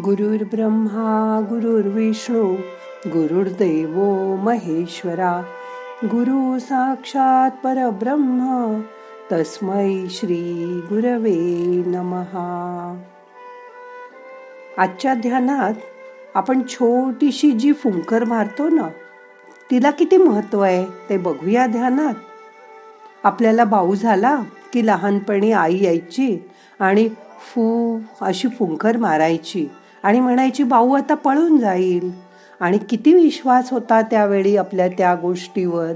गुरुर् ब्रह्मा गुरुर्विष्णू गुरुर्दैव महेश्वरा गुरु साक्षात परब्रह्म तस्मै श्री गुरवे नमहा आजच्या ध्यानात आपण छोटीशी जी फुंकर मारतो ना तिला किती महत्त्व आहे ते बघूया ध्यानात. आपल्याला बाऊ झाला की लहानपणी आई यायची आणि फू अशी फुंकर मारायची. आणि म्हणायची भाऊ आता पळून जाईल. आणि किती विश्वास होता त्यावेळी आपल्या त्या गोष्टीवर.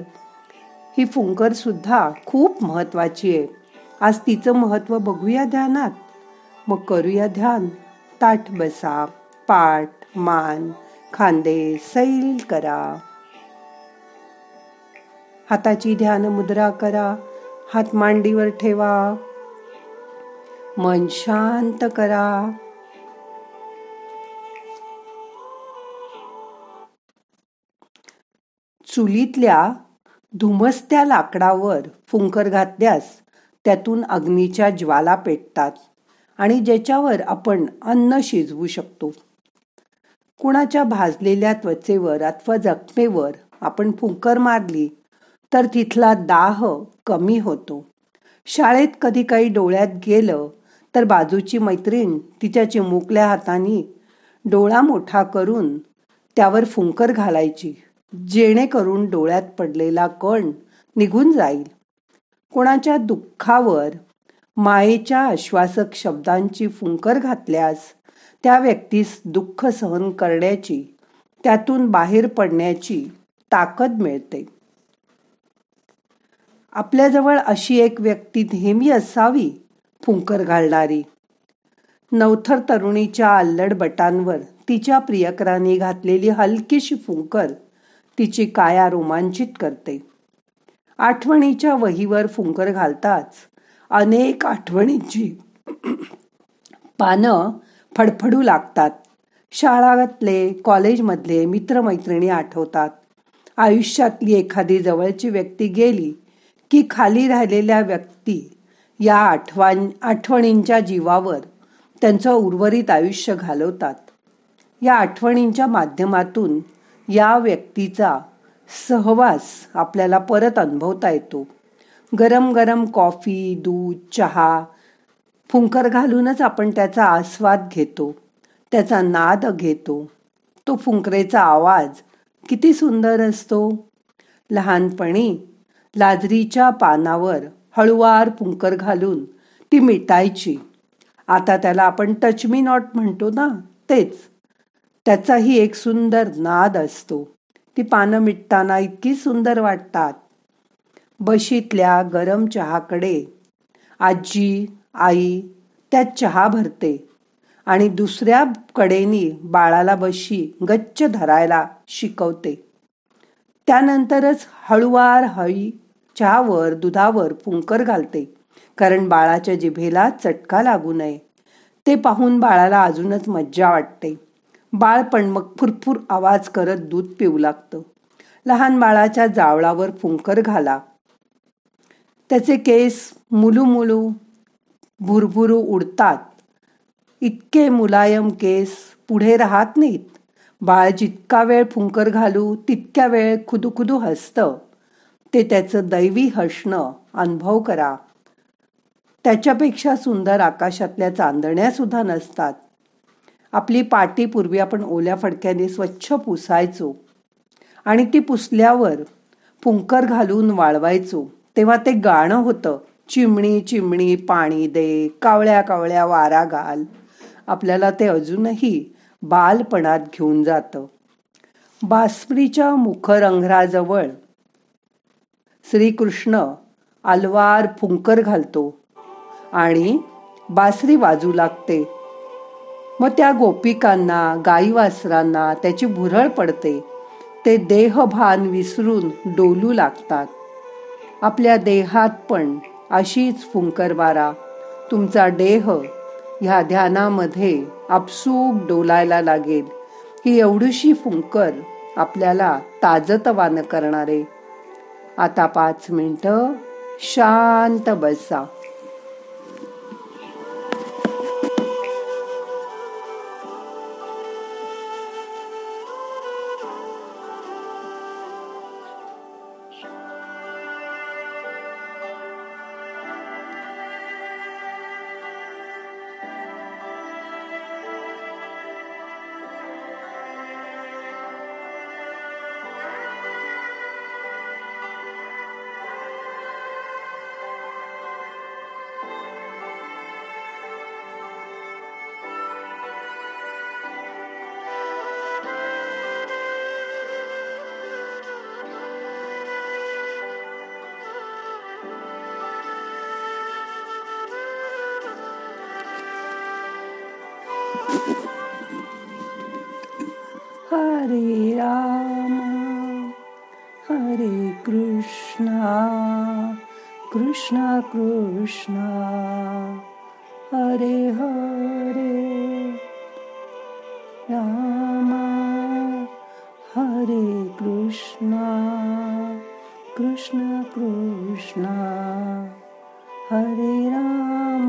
ही फुंकर सुद्धा खूप महत्वाची आहे. आज तिचं महत्त्व बघूया ध्यानात. मग करूया ध्यान. ताठ बसा पाठ मान खांदे सैल करा. हाताची ध्यान मुद्रा करा. हात मांडीवर ठेवा. मन शांत करा. चुलीतल्या धुमसत्या लाकडावर फुंकर घातल्यास त्यातून अग्नीच्या ज्वाला पेटतात आणि ज्याच्यावर आपण अन्न शिजवू शकतो. कुणाच्या भाजलेल्या त्वचेवर अथवा जखमेवर आपण फुंकर मारली तर तिथला दाह कमी होतो. शाळेत कधी काही डोळ्यात गेलं तर बाजूची मैत्रीण तिच्या चिमुकल्या हाताने डोळा मोठा करून त्यावर फुंकर घालायची. जेणेकरून डोळ्यात पडलेला कण निघून जाईल. कोणाच्या दुःखावर मायेच्या आश्वासक शब्दांची फुंकर घातल्यास त्या व्यक्तीस दुःख सहन करण्याची त्यातून बाहेर पडण्याची ताकद मिळते. आपल्याजवळ अशी एक व्यक्ती नेहमी असावी फुंकर घालणारी. नवथर तरुणीच्या आल्लडबटांवर तिच्या प्रियकराने घातलेली हलकीशी फुंकर तिची काया रोमांचित करते. आठवणीच्या वहीवर फुंकर घालताच अनेक आठवणींची पानं फडफडू लागतात. शाळातले कॉलेजमधले मित्रमैत्रिणी आठवतात. आयुष्यातली एखादी जवळची व्यक्ती गेली की खाली राहिलेल्या व्यक्ती या आठवण आठवणींच्या जीवावर त्यांचं उर्वरित आयुष्य घालवतात. या आठवणींच्या माध्यमातून या व्यक्तीचा सहवास आपल्याला परत अनुभवता येतो. गरम गरम कॉफी दूध चहा फुंकर घालूनच आपण त्याचा आस्वाद घेतो. त्याचा नाद घेतो. तो फुंकरेचा आवाज किती सुंदर असतो. लहानपणी लाजरीच्या पानावर हळुवार फुंकर घालून ती मिटायची. आता त्याला आपण टच मी नॉट म्हणतो ना तेच. त्याचाही एक सुंदर नाद असतो. ती पानं मिटताना इतकी सुंदर वाटतात. बशीतल्या गरम चहाकडे आजी आई त्यात चहा भरते आणि दुसऱ्या कडेनी बाळाला बशी गच्च धरायला शिकवते. त्यानंतरच हळुवार हळी चहावर दुधावर फुंकर घालते. कारण बाळाच्या जिभेला चटका लागू नये. ते पाहून बाळाला अजूनच मज्जा वाटते. बाळ पण मग फुरफुर आवाज करत दूध पिऊ लागतं. लहान बाळाच्या जावळावर फुंकर घाला. त्याचे केस मुलू मुलू भुरभुरू उडतात. इतके मुलायम केस पुढे राहत नाहीत. बाळ जितका वेळ फुंकर घालू तितक्या वेळ खुदू हसतं. ते त्याचं दैवी हसणं अनुभव करा. त्याच्यापेक्षा सुंदर आकाशातल्या चांदण्या सुद्धा नसतात. आपली पाटी पूर्वी आपण ओल्या फडक्याने स्वच्छ पुसायचो. आणि ती पुसल्यावर फुंकर घालून वाळवायचो. तेव्हा ते गाणं होतं चिमणी चिमणी पाणी दे कावळ्या कावळ्या वारा घाल. आपल्याला ते अजूनही बालपणात घेऊन जातं. बासरीच्या मुखरंघराजवळ श्रीकृष्ण अलवार फुंकर घालतो. आणि बासरी वाजू लागते. मग त्या गोपिकांना गाई वासरांना त्याची भुरळ पडते. ते देहभान विसरून डोलू लागतात. आपल्या देहात पण अशीच फुंकरवारा तुमचा देह ह्या ध्यानामध्ये आपसूक डोलायला लागेल. ही एवढीशी फुंकर आपल्याला ताजतवान करणारे. आता पाच मिनटं शांत बसा. हरे राम हरे कृष्णा कृष्ण कृष्णा हरे हरे। राम हरे कृष्णा कृष्ण कृष्णा हरे राम।